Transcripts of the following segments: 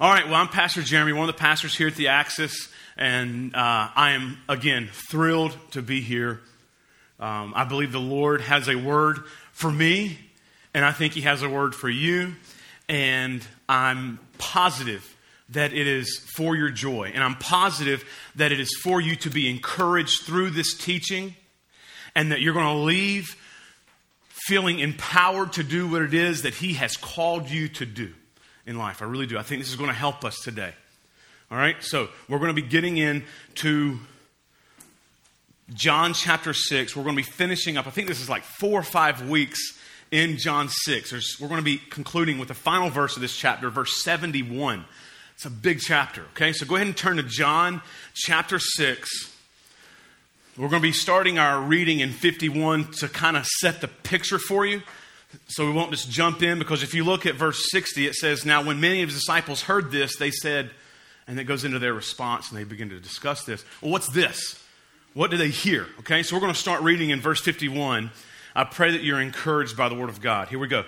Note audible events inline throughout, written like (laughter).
All right, well, I'm Pastor Jeremy, one of the pastors here at the Axis, and uh, I am, again, thrilled to be here. Um, I believe the Lord has a word for me, and I think He has a word for you, and I'm positive that it is for your joy, and I'm positive that it is for you to be encouraged through this teaching, and that you're going to leave feeling empowered to do what it is that He has called you to do in life. I really do. I think this is going to help us today. All right? So, we're going to be getting into John chapter 6. We're going to be finishing up, I think this is like four or five weeks in John 6. There's, we're going to be concluding with the final verse of this chapter, verse 71. It's a big chapter, okay? So, go ahead and turn to John chapter 6. We're going to be starting our reading in 51 to kind of set the picture for you. So we won't just jump in because if you look at verse 60, it says, Now when many of his disciples heard this, they said, and it goes into their response and they begin to discuss this. Well, what's this? What do they hear? Okay, so we're going to start reading in verse 51. I pray that you're encouraged by the word of God. Here we go.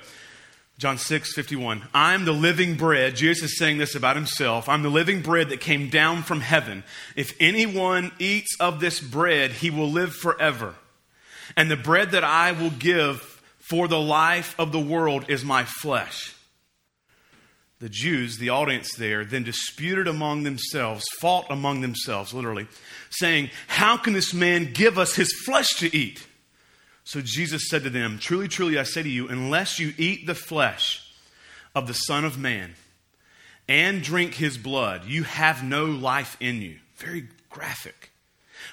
John 6, 51. I'm the living bread. Jesus is saying this about himself. I'm the living bread that came down from heaven. If anyone eats of this bread, he will live forever. And the bread that I will give for the life of the world is my flesh. The Jews, the audience there, then disputed among themselves, fought among themselves, literally, saying, How can this man give us his flesh to eat? So Jesus said to them, Truly, truly, I say to you, unless you eat the flesh of the Son of Man and drink his blood, you have no life in you. Very graphic.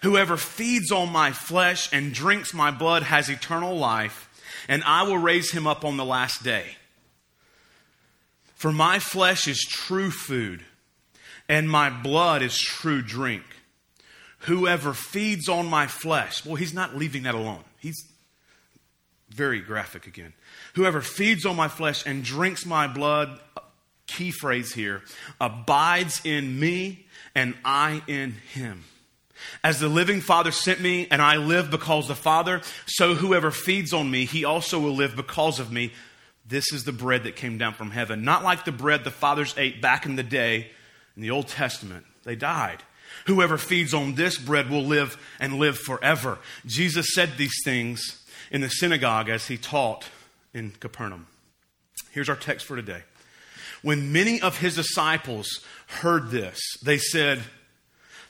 Whoever feeds on my flesh and drinks my blood has eternal life and I will raise him up on the last day. For my flesh is true food, and my blood is true drink. Whoever feeds on my flesh, well, he's not leaving that alone. He's very graphic again. Whoever feeds on my flesh and drinks my blood, key phrase here, abides in me and I in him. As the living Father sent me, and I live because the Father, so whoever feeds on me, he also will live because of me. This is the bread that came down from heaven. Not like the bread the fathers ate back in the day in the Old Testament. They died. Whoever feeds on this bread will live and live forever. Jesus said these things in the synagogue as he taught in Capernaum. Here's our text for today. When many of his disciples heard this, they said,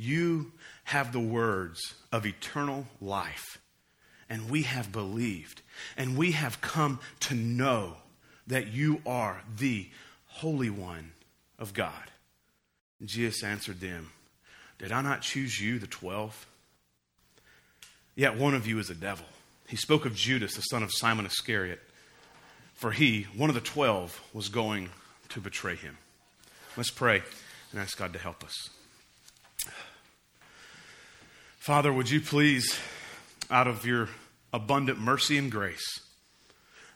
You have the words of eternal life. And we have believed, and we have come to know that you are the Holy One of God. And Jesus answered them, Did I not choose you, the twelve? Yet one of you is a devil. He spoke of Judas, the son of Simon Iscariot, for he, one of the twelve, was going to betray him. Let's pray and ask God to help us. Father, would you please, out of your abundant mercy and grace,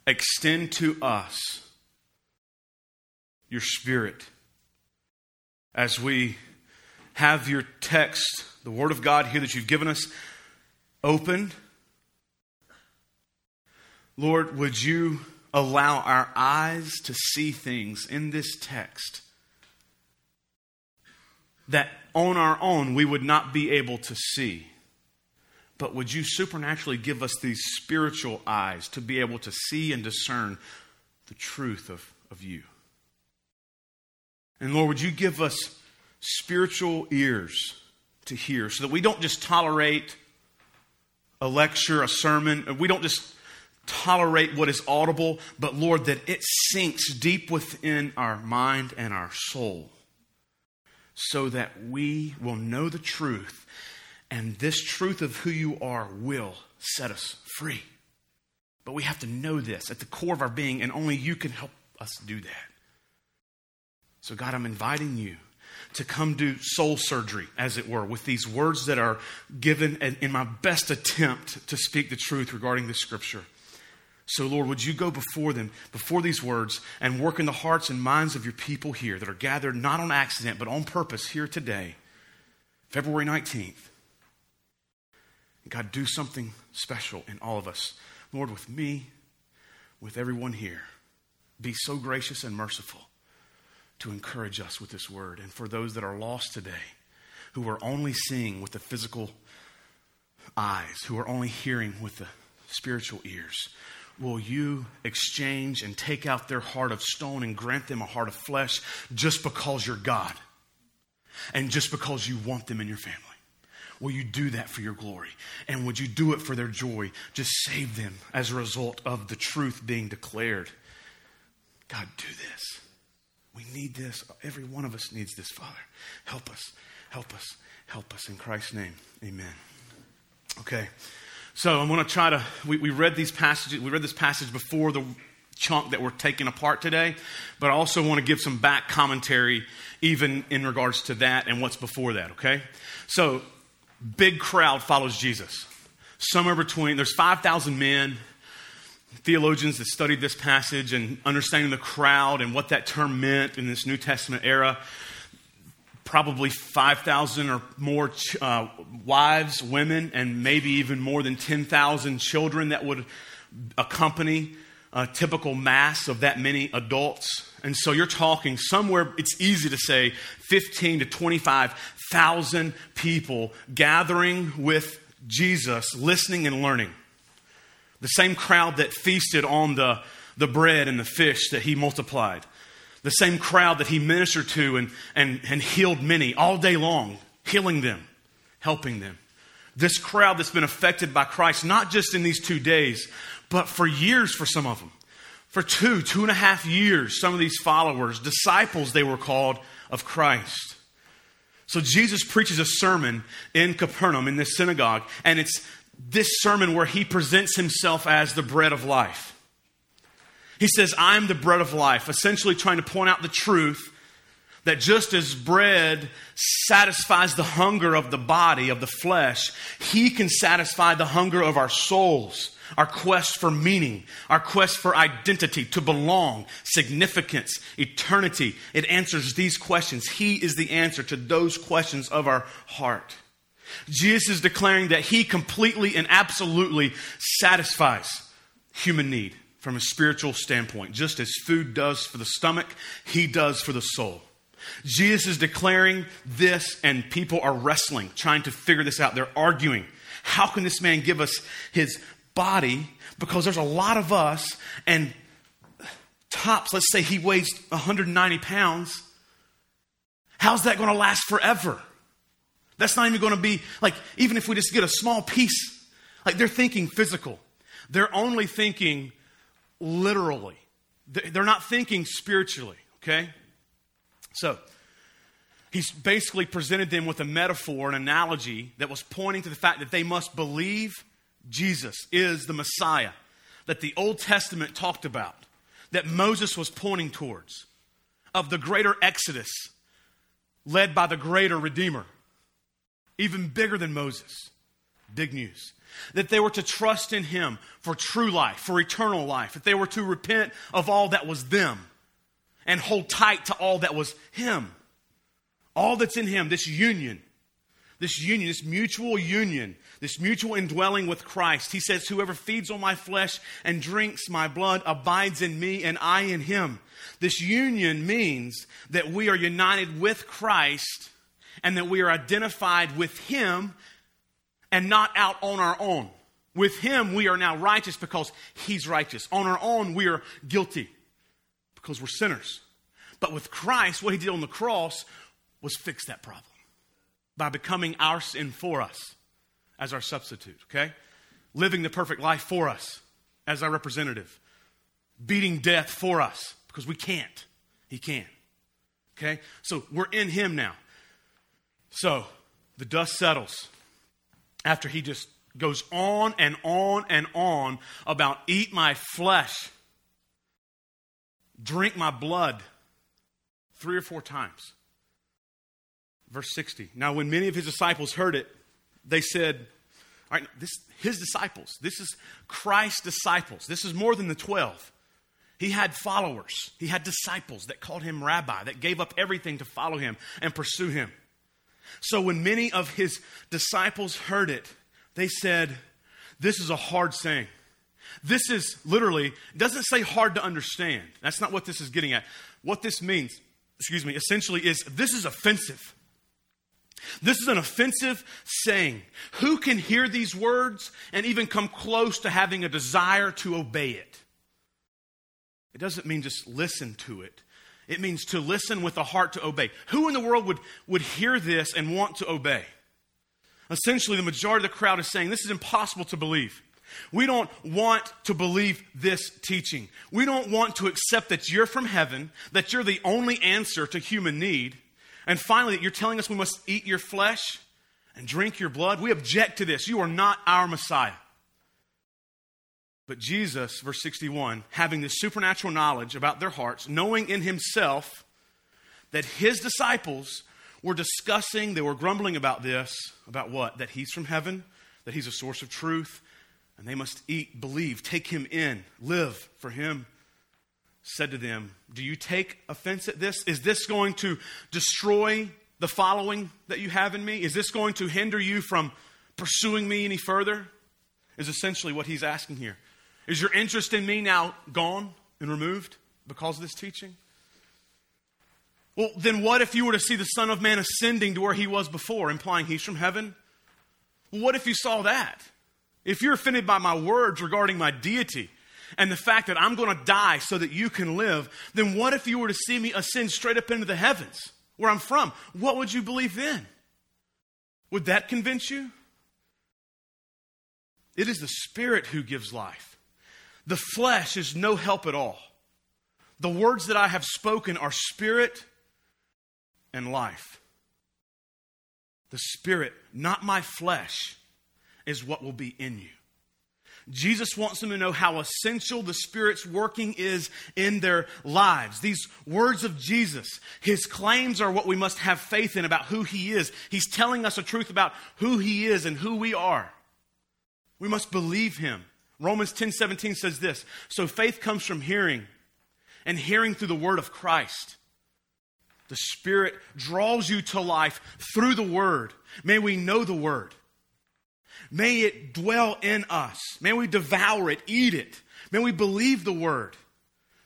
extend to us your Spirit as we have your text, the Word of God here that you've given us, open. Lord, would you allow our eyes to see things in this text that on our own we would not be able to see. But would you supernaturally give us these spiritual eyes to be able to see and discern the truth of, of you? And Lord, would you give us spiritual ears to hear so that we don't just tolerate a lecture, a sermon. We don't just tolerate what is audible, but Lord, that it sinks deep within our mind and our soul so that we will know the truth, and this truth of who you are will set us free. But we have to know this at the core of our being, and only you can help us do that. So, God, I'm inviting you to come do soul surgery, as it were, with these words that are given in my best attempt to speak the truth regarding the scripture. So, Lord, would you go before them, before these words, and work in the hearts and minds of your people here that are gathered not on accident, but on purpose here today, February 19th. God, do something special in all of us. Lord, with me, with everyone here, be so gracious and merciful to encourage us with this word. And for those that are lost today, who are only seeing with the physical eyes, who are only hearing with the spiritual ears, will you exchange and take out their heart of stone and grant them a heart of flesh just because you're God and just because you want them in your family? Will you do that for your glory? And would you do it for their joy? Just save them as a result of the truth being declared. God, do this. We need this. Every one of us needs this, Father. Help us. Help us. Help us. In Christ's name, amen. Okay. So I'm going to try to. We, we read these passages. We read this passage before the chunk that we're taking apart today, but I also want to give some back commentary, even in regards to that and what's before that. Okay. So, big crowd follows Jesus. Somewhere between there's five thousand men theologians that studied this passage and understanding the crowd and what that term meant in this New Testament era. Probably 5,000 or more uh, wives, women, and maybe even more than 10,000 children that would accompany a typical mass of that many adults. And so you're talking somewhere, it's easy to say 15 to 25,000 people gathering with Jesus, listening and learning. The same crowd that feasted on the, the bread and the fish that he multiplied. The same crowd that he ministered to and, and, and healed many all day long, healing them, helping them. This crowd that's been affected by Christ, not just in these two days, but for years for some of them. For two, two and a half years, some of these followers, disciples they were called of Christ. So Jesus preaches a sermon in Capernaum in this synagogue, and it's this sermon where he presents himself as the bread of life. He says, I'm the bread of life, essentially trying to point out the truth that just as bread satisfies the hunger of the body, of the flesh, he can satisfy the hunger of our souls, our quest for meaning, our quest for identity, to belong, significance, eternity. It answers these questions. He is the answer to those questions of our heart. Jesus is declaring that he completely and absolutely satisfies human need from a spiritual standpoint. Just as food does for the stomach, he does for the soul. Jesus is declaring this, and people are wrestling, trying to figure this out. They're arguing. How can this man give us his body? Because there's a lot of us, and tops, let's say he weighs 190 pounds. How's that going to last forever? That's not even going to be like, even if we just get a small piece, like they're thinking physical. They're only thinking literally. They're not thinking spiritually, okay? So, he's basically presented them with a metaphor, an analogy that was pointing to the fact that they must believe Jesus is the Messiah that the Old Testament talked about, that Moses was pointing towards, of the greater Exodus led by the greater Redeemer even bigger than Moses. Big news. That they were to trust in him for true life, for eternal life. That they were to repent of all that was them and hold tight to all that was him. All that's in him, this union, this union, this mutual union, this mutual indwelling with Christ. He says, Whoever feeds on my flesh and drinks my blood abides in me and I in him. This union means that we are united with Christ and that we are identified with Him and not out on our own. With Him, we are now righteous because He's righteous. On our own, we are guilty because we're sinners. But with Christ, what He did on the cross was fix that problem. by becoming our sin for us as our substitute, okay? Living the perfect life for us as our representative, beating death for us because we can't. He can. Okay? So we're in Him now. So the dust settles after He just goes on and on and on about eat my flesh, drink my blood, three or four times. Verse 60. Now, when many of his disciples heard it, they said, All right, this, his disciples, this is Christ's disciples. This is more than the 12. He had followers, he had disciples that called him rabbi, that gave up everything to follow him and pursue him. So when many of his disciples heard it, they said, This is a hard saying. This is literally, doesn't say hard to understand. That's not what this is getting at. What this means, excuse me, essentially is this is offensive. This is an offensive saying. Who can hear these words and even come close to having a desire to obey it? It doesn't mean just listen to it. It means to listen with a heart to obey. Who in the world would, would hear this and want to obey? Essentially, the majority of the crowd is saying this is impossible to believe. We don't want to believe this teaching. We don't want to accept that you're from heaven, that you're the only answer to human need, and finally, that you're telling us we must eat your flesh and drink your blood. We object to this. You are not our Messiah. But Jesus, verse 61, having this supernatural knowledge about their hearts, knowing in himself that his disciples were discussing, they were grumbling about this, about what? That he's from heaven, that he's a source of truth, and they must eat, believe, take him in, live for him, said to them, Do you take offense at this? Is this going to destroy the following that you have in me? Is this going to hinder you from pursuing me any further? Is essentially what he's asking here. Is your interest in me now gone and removed because of this teaching? Well, then what if you were to see the Son of Man ascending to where he was before, implying he's from heaven? Well, what if you saw that? If you're offended by my words regarding my deity and the fact that I'm going to die so that you can live, then what if you were to see me ascend straight up into the heavens where I'm from? What would you believe then? Would that convince you? It is the Spirit who gives life. The flesh is no help at all. The words that I have spoken are spirit and life. The spirit, not my flesh, is what will be in you. Jesus wants them to know how essential the Spirit's working is in their lives. These words of Jesus, his claims are what we must have faith in about who he is. He's telling us a truth about who he is and who we are. We must believe him. Romans 10 17 says this So faith comes from hearing, and hearing through the word of Christ. The Spirit draws you to life through the word. May we know the word. May it dwell in us. May we devour it, eat it. May we believe the word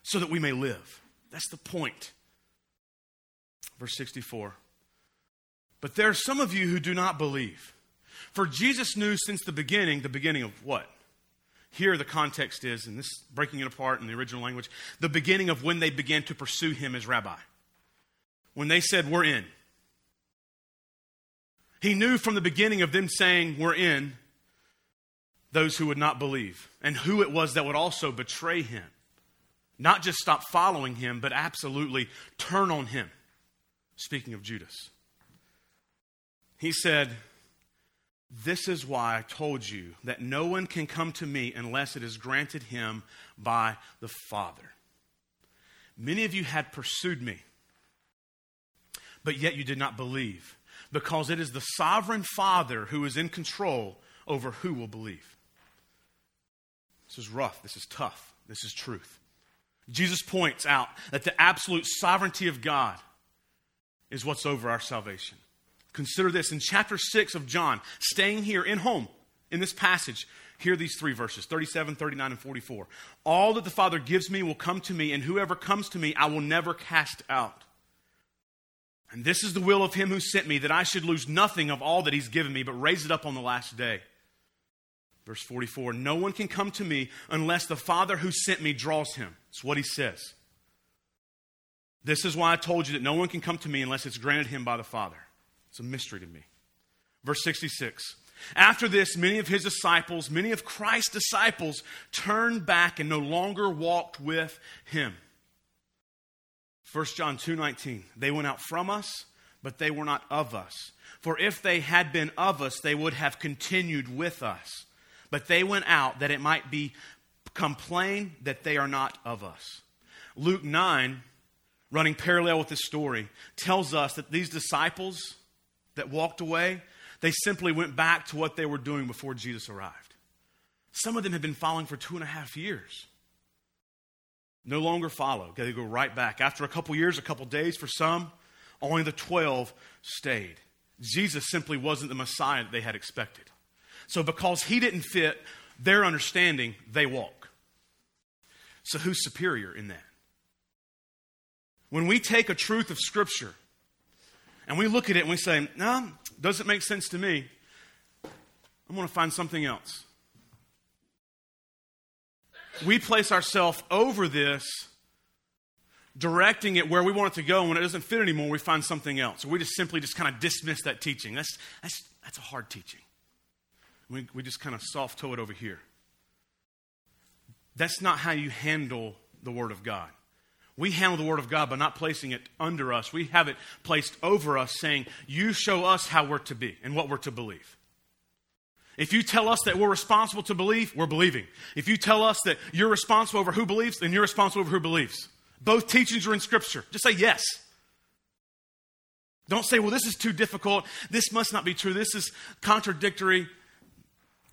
so that we may live. That's the point. Verse 64. But there are some of you who do not believe. For Jesus knew since the beginning, the beginning of what? Here, the context is, and this breaking it apart in the original language, the beginning of when they began to pursue him as rabbi. When they said, We're in. He knew from the beginning of them saying, We're in, those who would not believe, and who it was that would also betray him. Not just stop following him, but absolutely turn on him. Speaking of Judas, he said, this is why I told you that no one can come to me unless it is granted him by the Father. Many of you had pursued me, but yet you did not believe, because it is the sovereign Father who is in control over who will believe. This is rough. This is tough. This is truth. Jesus points out that the absolute sovereignty of God is what's over our salvation. Consider this in chapter 6 of John, staying here in home in this passage. Hear these three verses 37, 39, and 44. All that the Father gives me will come to me, and whoever comes to me I will never cast out. And this is the will of him who sent me, that I should lose nothing of all that he's given me, but raise it up on the last day. Verse 44 No one can come to me unless the Father who sent me draws him. That's what he says. This is why I told you that no one can come to me unless it's granted him by the Father. It's a mystery to me. Verse 66. After this, many of his disciples, many of Christ's disciples, turned back and no longer walked with him. 1 John 2:19 They went out from us, but they were not of us. For if they had been of us, they would have continued with us. But they went out that it might be complained that they are not of us. Luke 9, running parallel with this story, tells us that these disciples that walked away, they simply went back to what they were doing before Jesus arrived. Some of them had been following for two and a half years. No longer follow. They go right back. After a couple years, a couple days for some, only the 12 stayed. Jesus simply wasn't the Messiah that they had expected. So, because he didn't fit their understanding, they walk. So, who's superior in that? When we take a truth of Scripture and we look at it and we say, no, doesn't make sense to me, I'm going to find something else. We place ourselves over this, directing it where we want it to go, and when it doesn't fit anymore, we find something else. Or we just simply just kind of dismiss that teaching. That's, that's, that's a hard teaching. We, we just kind of soft toe it over here. That's not how you handle the Word of God. We handle the Word of God by not placing it under us. We have it placed over us, saying, You show us how we're to be and what we're to believe. If you tell us that we're responsible to believe, we're believing. If you tell us that you're responsible over who believes, then you're responsible over who believes. Both teachings are in Scripture. Just say yes. Don't say, well, this is too difficult. This must not be true. This is contradictory.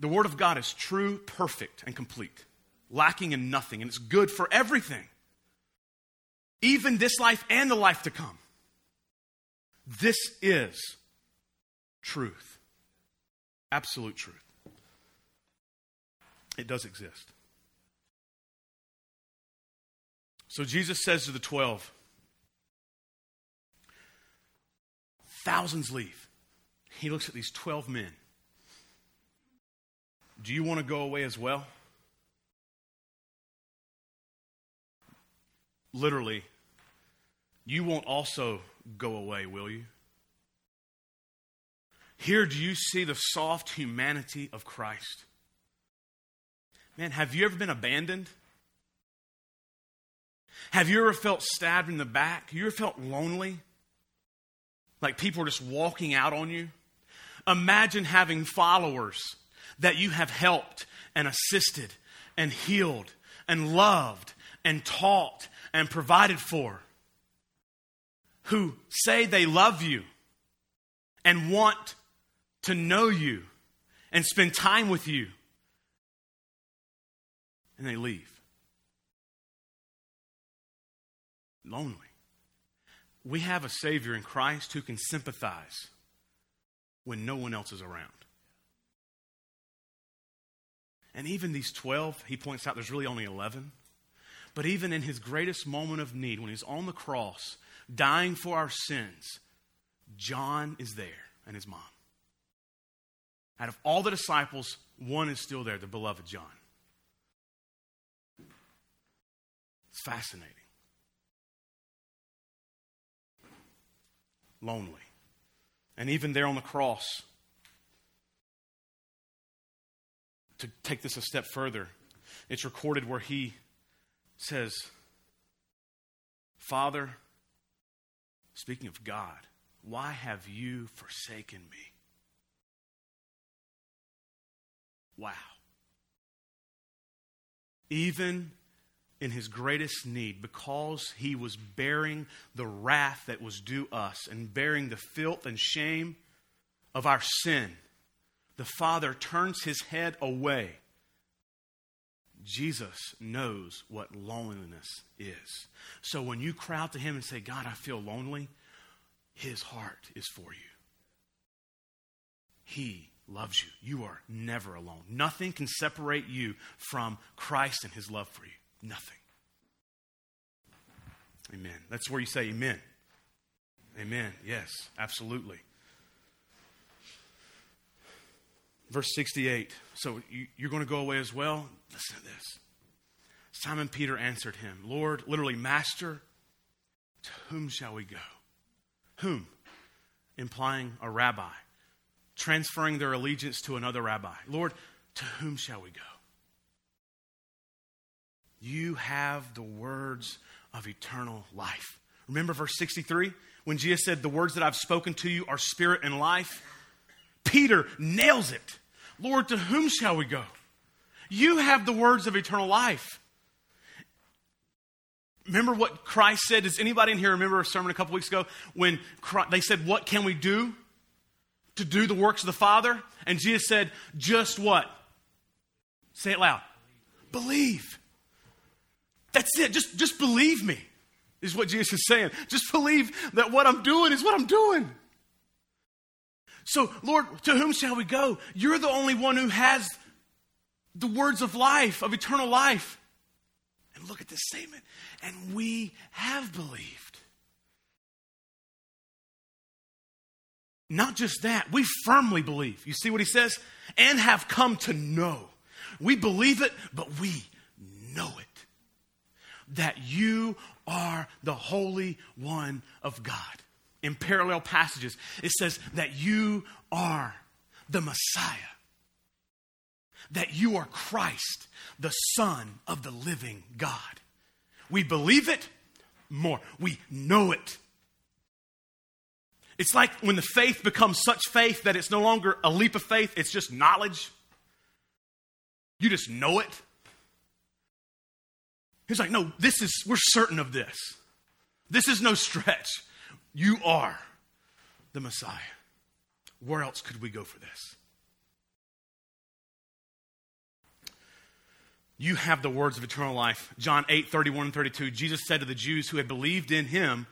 The Word of God is true, perfect, and complete, lacking in nothing, and it's good for everything even this life and the life to come. This is truth. Absolute truth. It does exist. So Jesus says to the 12, thousands leave. He looks at these 12 men. Do you want to go away as well? literally, you won't also go away, will you? Here, do you see the soft humanity of Christ? Man, have you ever been abandoned? Have you ever felt stabbed in the back? You ever felt lonely? Like people are just walking out on you? Imagine having followers that you have helped and assisted and healed and loved and taught and provided for, who say they love you and want to know you and spend time with you, and they leave. Lonely. We have a Savior in Christ who can sympathize when no one else is around. And even these 12, he points out there's really only 11. But even in his greatest moment of need, when he's on the cross, dying for our sins, John is there and his mom. Out of all the disciples, one is still there, the beloved John. It's fascinating. Lonely. And even there on the cross, to take this a step further, it's recorded where he says, Father, speaking of God, why have you forsaken me? Wow. Even in his greatest need, because he was bearing the wrath that was due us and bearing the filth and shame of our sin, the Father turns his head away Jesus knows what loneliness is. So when you cry out to him and say, God, I feel lonely, his heart is for you. He loves you. You are never alone. Nothing can separate you from Christ and his love for you. Nothing. Amen. That's where you say amen. Amen. Yes, absolutely. Verse 68. So you, you're going to go away as well? Listen to this. Simon Peter answered him, Lord, literally, Master, to whom shall we go? Whom? Implying a rabbi. transferring their allegiance to another rabbi. Lord, to whom shall we go? You have the words of eternal life. Remember verse 63 when Jesus said, The words that I've spoken to you are spirit and life? Peter nails it. Lord, to whom shall we go? You have the words of eternal life. Remember what Christ said? Does anybody in here remember a sermon a couple weeks ago when Christ, they said, What can we do to do the works of the Father? And Jesus said, Just what? Say it loud. Believe. That's it. Just, just believe me, is what Jesus is saying. Just believe that what I'm doing is what I'm doing. So, Lord, to whom shall we go? You're the only one who has the words of life, of eternal life. And look at this statement. And we have believed. Not just that, we firmly believe. You see what he says? And have come to know. We believe it, but we know it. That you are the Holy One of God in parallel passages, it says that you are the Messiah, that you are Christ, the Son of the living God. We believe it more, we know it. It's like when the faith becomes such faith that it's no longer a leap of faith, it's just knowledge. You just know it. He's like, no, this is, we're certain of this. This is no stretch. You are the Messiah. Where else could we go for this? You have the words of eternal life. John 8, 31 and 32. Jesus said to the Jews who had believed in him,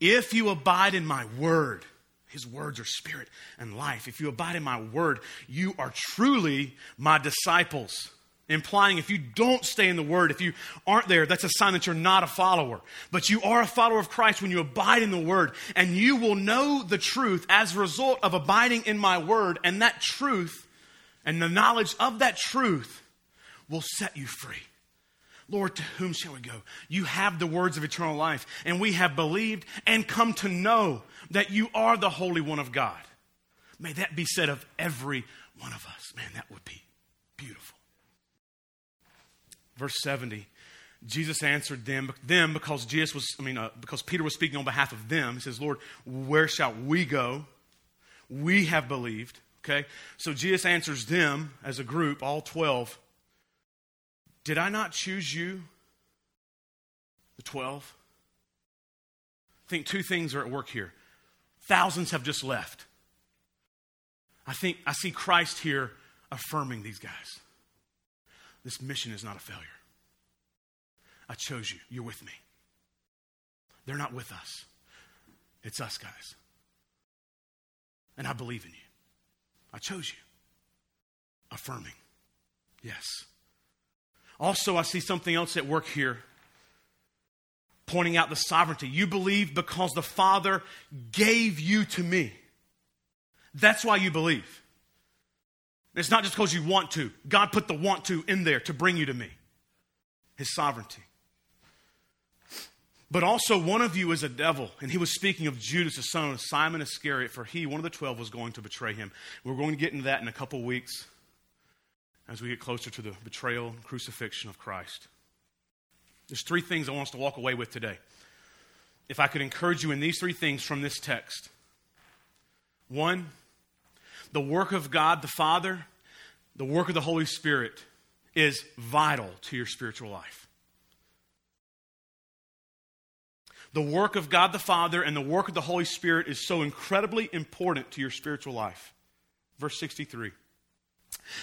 If you abide in my word, his words are spirit and life. If you abide in my word, you are truly my disciples implying if you don't stay in the Word, if you aren't there, that's a sign that you're not a follower. But you are a follower of Christ when you abide in the Word, and you will know the truth as a result of abiding in my Word, and that truth and the knowledge of that truth will set you free. Lord, to whom shall we go? You have the words of eternal life, and we have believed and come to know that you are the Holy One of God. May that be said of every one of us. Man, that would be beautiful. Verse 70. Jesus answered them, them because Jesus was, I mean, uh, because Peter was speaking on behalf of them. He says, Lord, where shall we go? We have believed. Okay? So Jesus answers them as a group, all 12. Did I not choose you, the 12? I think two things are at work here. Thousands have just left. I think I see Christ here affirming these guys. This mission is not a failure. I chose you. You're with me. They're not with us. It's us, guys. And I believe in you. I chose you. Affirming. Yes. Also, I see something else at work here, pointing out the sovereignty. You believe because the Father gave you to me. That's why you believe. It's not just because you want to. God put the want to in there to bring you to me, His sovereignty. But also, one of you is a devil. And he was speaking of Judas, the son of Simon Iscariot, for he, one of the twelve, was going to betray him. We're going to get into that in a couple weeks as we get closer to the betrayal and crucifixion of Christ. There's three things I want us to walk away with today. If I could encourage you in these three things from this text one, the work of God the Father, the work of the Holy Spirit is vital to your spiritual life. The work of God the Father and the work of the Holy Spirit is so incredibly important to your spiritual life. Verse 63.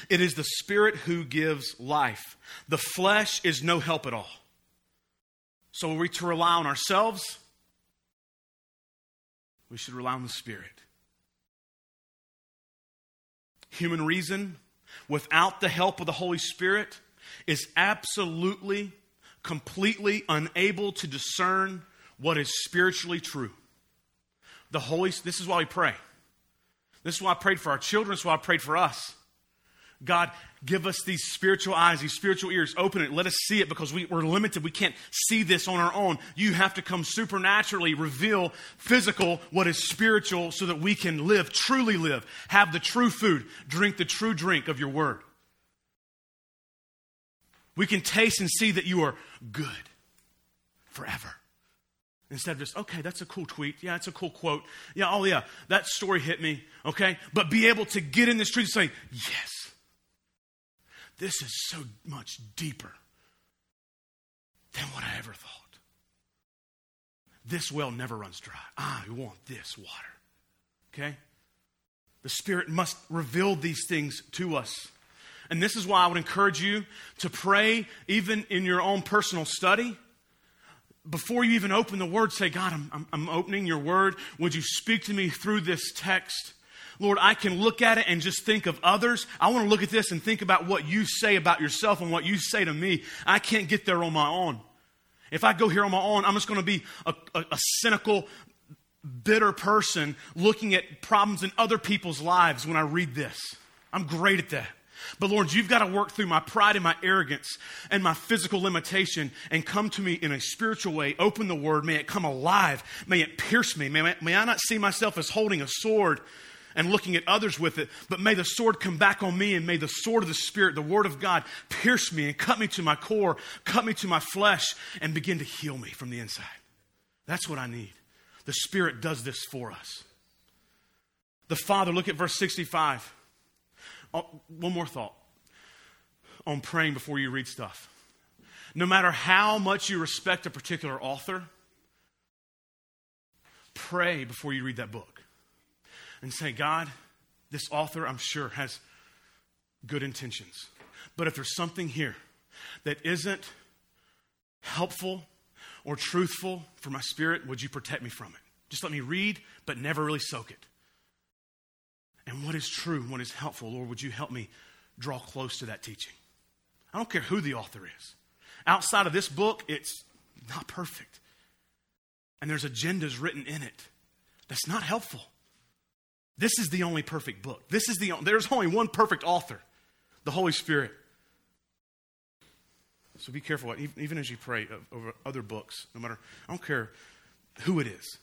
It is the Spirit who gives life. The flesh is no help at all. So, are we to rely on ourselves? We should rely on the Spirit human reason, without the help of the Holy Spirit, is absolutely, completely unable to discern what is spiritually true. The Holy this is why we pray. This is why I prayed for our children, this is why I prayed for us. God, give us these spiritual eyes, these spiritual ears. Open it. Let us see it because we, we're limited. We can't see this on our own. You have to come supernaturally, reveal physical, what is spiritual, so that we can live, truly live, have the true food, drink the true drink of your word. We can taste and see that you are good forever. Instead of just, okay, that's a cool tweet. Yeah, it's a cool quote. Yeah, oh yeah, that story hit me. Okay? But be able to get in the street and say, yes, this is so much deeper than what I ever thought. This well never runs dry. I want this water. Okay? The Spirit must reveal these things to us. And this is why I would encourage you to pray, even in your own personal study before you even open the word, say, God, I'm, I'm, opening your word. Would you speak to me through this text? Lord, I can look at it and just think of others. I want to look at this and think about what you say about yourself and what you say to me. I can't get there on my own. If I go here on my own, I'm just going to be a, a, a cynical, bitter person looking at problems in other people's lives when I read this. I'm great at that. But Lord, you've got to work through my pride and my arrogance and my physical limitation and come to me in a spiritual way. Open the word. May it come alive. May it pierce me. May, may I not see myself as holding a sword and looking at others with it, but may the sword come back on me and may the sword of the Spirit, the Word of God, pierce me and cut me to my core, cut me to my flesh, and begin to heal me from the inside. That's what I need. The Spirit does this for us. The Father, look at verse 65. Oh, one more thought on praying before you read stuff. No matter how much you respect a particular author, pray before you read that book and say, God, this author, I'm sure, has good intentions. But if there's something here that isn't helpful or truthful for my spirit, would you protect me from it? Just let me read, but never really soak it and what is true, what is helpful. Lord, would you help me draw close to that teaching? I don't care who the author is. Outside of this book, it's not perfect. And there's agendas written in it that's not helpful. This is the only perfect book. This is the there's only one perfect author, the Holy Spirit. So be careful, even as you pray uh, over other books, no matter, I don't care who it is.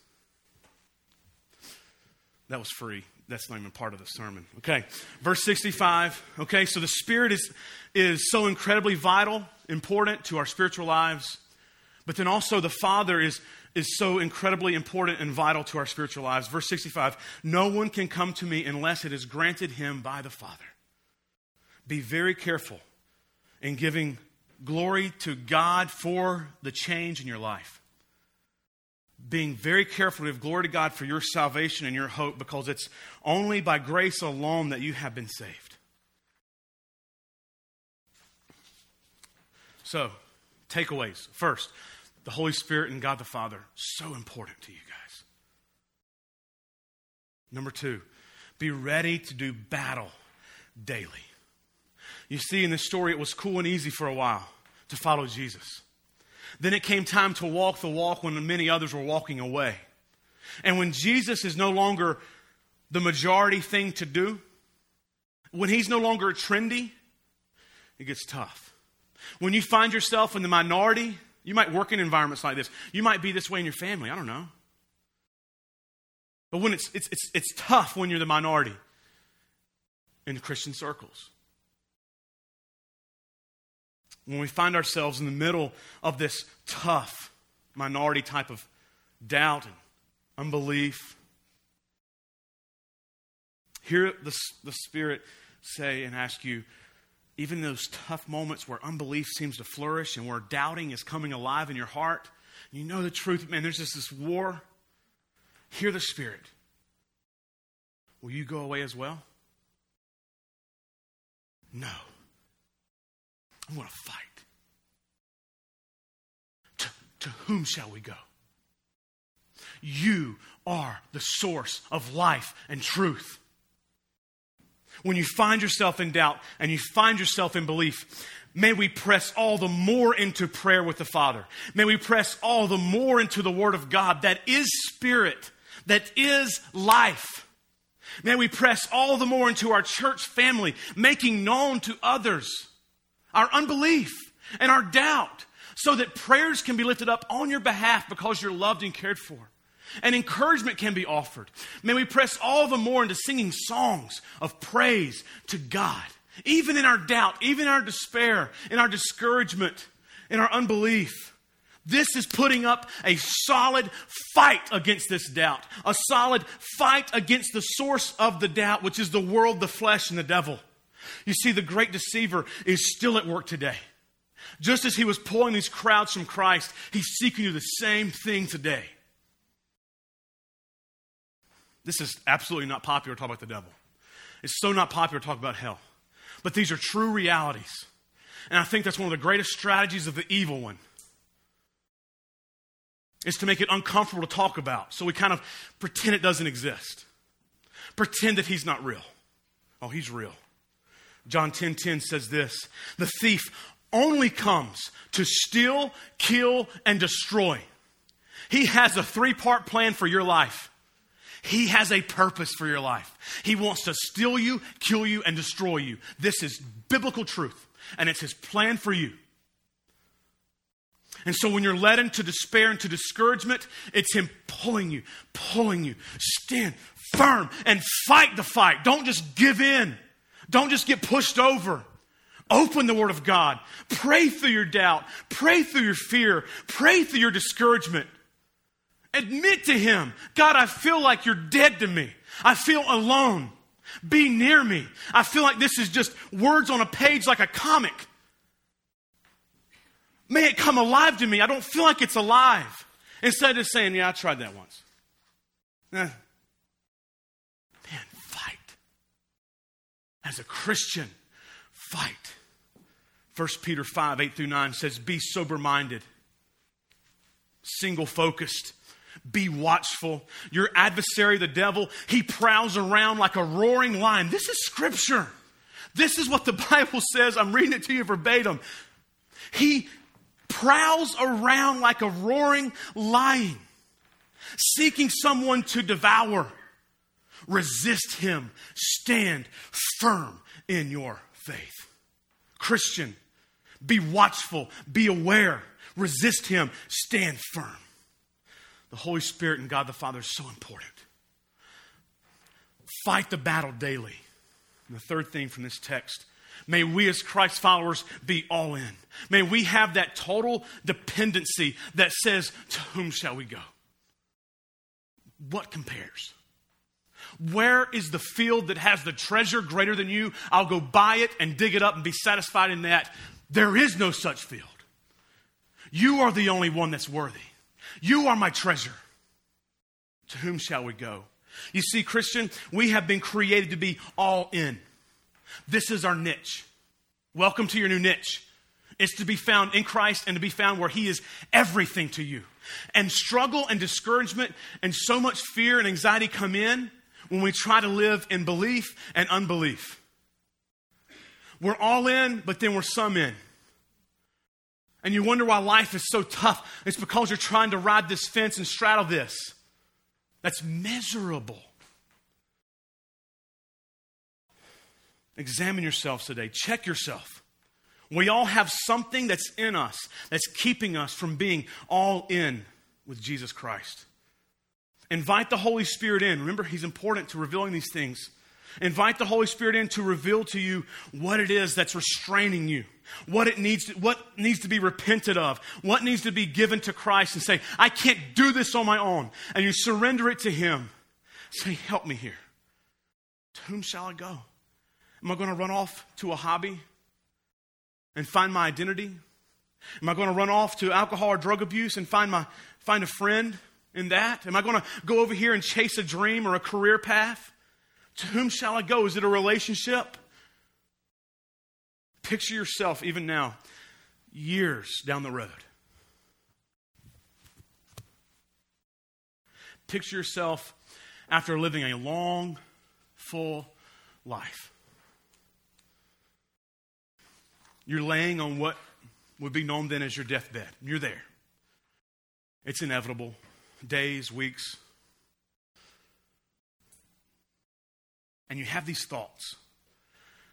That was free that's not even part of the sermon. Okay, verse 65. Okay, so the Spirit is, is so incredibly vital, important to our spiritual lives, but then also the Father is, is so incredibly important and vital to our spiritual lives. Verse 65 No one can come to me unless it is granted him by the Father. Be very careful in giving glory to God for the change in your life being very careful to give glory to God for your salvation and your hope because it's only by grace alone that you have been saved. So, takeaways. First, the Holy Spirit and God the Father, so important to you guys. Number two, be ready to do battle daily. You see, in this story, it was cool and easy for a while to follow Jesus. Then it came time to walk the walk when many others were walking away. And when Jesus is no longer the majority thing to do, when he's no longer trendy, it gets tough. When you find yourself in the minority, you might work in environments like this. You might be this way in your family. I don't know. But when it's, it's, it's, it's tough when you're the minority in Christian circles when we find ourselves in the middle of this tough minority type of doubt and unbelief, hear the, the Spirit say and ask you, even those tough moments where unbelief seems to flourish and where doubting is coming alive in your heart, you know the truth, man, there's just this war. Hear the Spirit. Will you go away as well? No. I'm going to fight. To, to whom shall we go? You are the source of life and truth. When you find yourself in doubt and you find yourself in belief, may we press all the more into prayer with the Father. May we press all the more into the Word of God that is spirit, that is life. May we press all the more into our church family, making known to others our unbelief and our doubt so that prayers can be lifted up on your behalf because you're loved and cared for. And encouragement can be offered. May we press all the more into singing songs of praise to God, even in our doubt, even in our despair, in our discouragement, in our unbelief. This is putting up a solid fight against this doubt, a solid fight against the source of the doubt, which is the world, the flesh, and the devil. You see, the great deceiver is still at work today. Just as he was pulling these crowds from Christ, he's seeking to do the same thing today. This is absolutely not popular to talk about the devil. It's so not popular to talk about hell. But these are true realities. And I think that's one of the greatest strategies of the evil one. Is to make it uncomfortable to talk about. So we kind of pretend it doesn't exist. Pretend that he's not real. Oh, he's real. John 10:10 10, 10 says this, "The thief only comes to steal, kill, and destroy. He has a three part plan for your life. He has a purpose for your life. He wants to steal you, kill you, and destroy you. This is biblical truth, and it's his plan for you. And so when you're led into despair and to discouragement, it's him pulling you, pulling you. Stand firm and fight the fight. Don't just give in. Don't just get pushed over. Open the Word of God. Pray through your doubt. Pray through your fear. Pray through your discouragement. Admit to Him, God, I feel like you're dead to me. I feel alone. Be near me. I feel like this is just words on a page like a comic. May it come alive to me. I don't feel like it's alive. Instead of saying, Yeah, I tried that once. Eh. Man, fight. As a Christian, fight. 1 Peter 5 8 through 9 says, Be sober minded, single focused, be watchful. Your adversary, the devil, he prowls around like a roaring lion. This is scripture. This is what the (laughs) Bible says. I'm reading it to you verbatim. He prowls around like a roaring lion, seeking someone to devour. Resist him. Stand firm in your faith. Christian, be watchful, be aware, resist him, stand firm. The Holy Spirit and God the Father is so important. Fight the battle daily. And the third thing from this text May we, as Christ followers, be all in. May we have that total dependency that says, To whom shall we go? What compares? Where is the field that has the treasure greater than you? I'll go buy it and dig it up and be satisfied in that. There is no such field. You are the only one that's worthy. You are my treasure. To whom shall we go? You see, Christian, we have been created to be all in. This is our niche. Welcome to your new niche. It's to be found in Christ and to be found where He is everything to you. And struggle and discouragement and so much fear and anxiety come in when we try to live in belief and unbelief. We're all in, but then we're some in. And you wonder why life is so tough. It's because you're trying to ride this fence and straddle this. That's miserable. Examine yourselves today. Check yourself. We all have something that's in us that's keeping us from being all in with Jesus Christ. Invite the Holy Spirit in. Remember, He's important to revealing these things. Invite the Holy Spirit in to reveal to you what it is that's restraining you, what it needs to, what needs to be repented of, what needs to be given to Christ and say, I can't do this on my own. And you surrender it to Him. Say, help me here. To whom shall I go? Am I going to run off to a hobby and find my identity? Am I going to run off to alcohol or drug abuse and find my find a friend in that? Am I going to go over here and chase a dream or a career path? To whom shall I go? Is it a relationship? Picture yourself, even now, years down the road. Picture yourself after living a long, full life. You're laying on what would be known then as your deathbed. You're there. It's inevitable. Days, weeks, and you have these thoughts.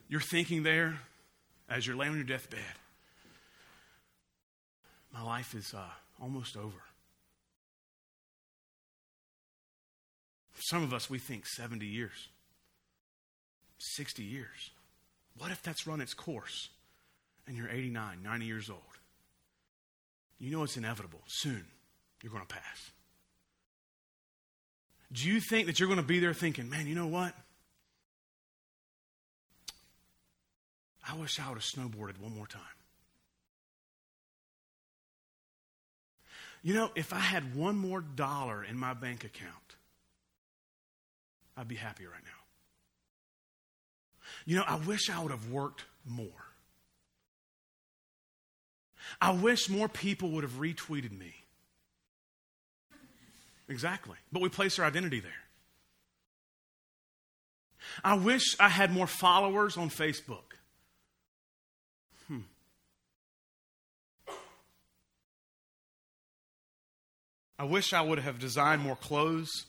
You're thinking there as you're laying on your deathbed, my life is uh, almost over. For some of us, we think 70 years, 60 years. What if that's run its course and you're 89, 90 years old? You know it's inevitable. Soon, you're going to pass. Do you think that you're going to be there thinking, man, you know what? I wish I would have snowboarded one more time. You know, if I had one more dollar in my bank account, I'd be happy right now. You know, I wish I would have worked more. I wish more people would have retweeted me. Exactly. But we place our identity there. I wish I had more followers on Facebook. I wish I would have designed more clothes.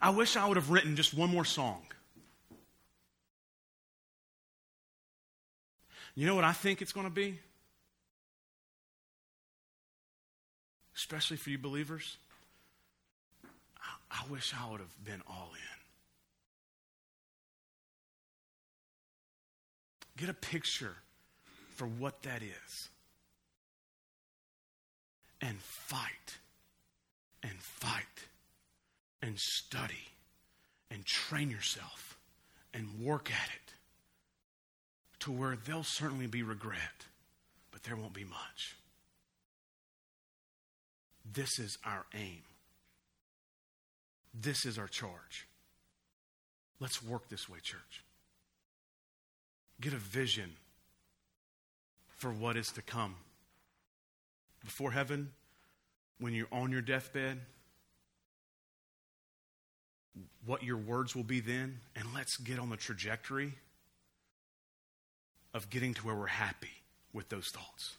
I wish I would have written just one more song. You know what I think it's going to be? Especially for you believers. I, wish I would have been all in. Get a picture for what that is. And fight. And fight. And study. And train yourself. And work at it to where there'll certainly be regret, but there won't be much. This is our aim. This is our charge. Let's work this way, church. Get a vision for what is to come. Before heaven, when you're on your deathbed, what your words will be then, and let's get on the trajectory of getting to where we're happy with those thoughts.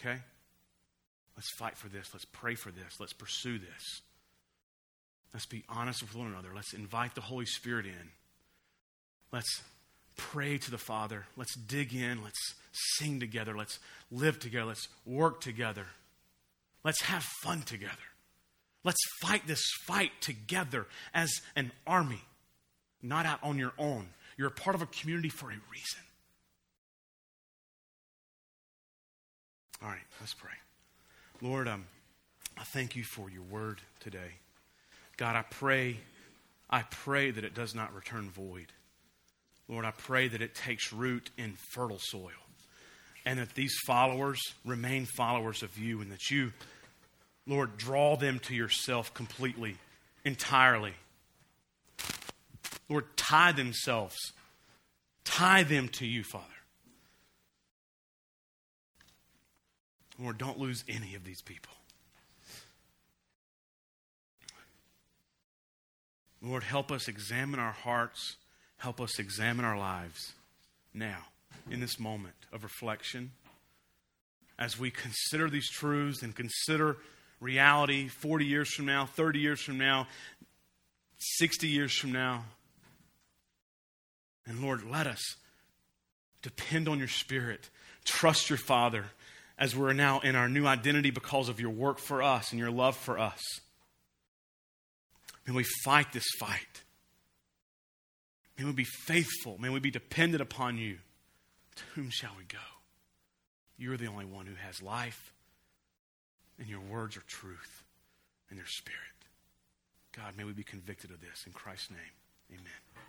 Okay? Let's fight for this. Let's pray for this. Let's pursue this. Let's be honest with one another. Let's invite the Holy Spirit in. Let's pray to the Father. Let's dig in. Let's sing together. Let's live together. Let's work together. Let's have fun together. Let's fight this fight together as an army, not out on your own, you're a part of a community for a reason. All right, let's pray. Lord, um, I thank you for your word today. God, I pray, I pray that it does not return void. Lord, I pray that it takes root in fertile soil and that these followers remain followers of you and that you, Lord, draw them to yourself completely, entirely. Lord, tie themselves, tie them to you, Father. Lord, don't lose any of these people. Lord, help us examine our hearts, help us examine our lives now, in this moment of reflection, as we consider these truths and consider reality 40 years from now, 30 years from now, 60 years from now. And Lord, let us depend on your Spirit, trust your Father as we're now in our new identity because of your work for us and your love for us. May we fight this fight. May we be faithful. May we be dependent upon you. To whom shall we go? You're the only one who has life, and your words are truth, and your spirit. God, may we be convicted of this. In Christ's name, amen.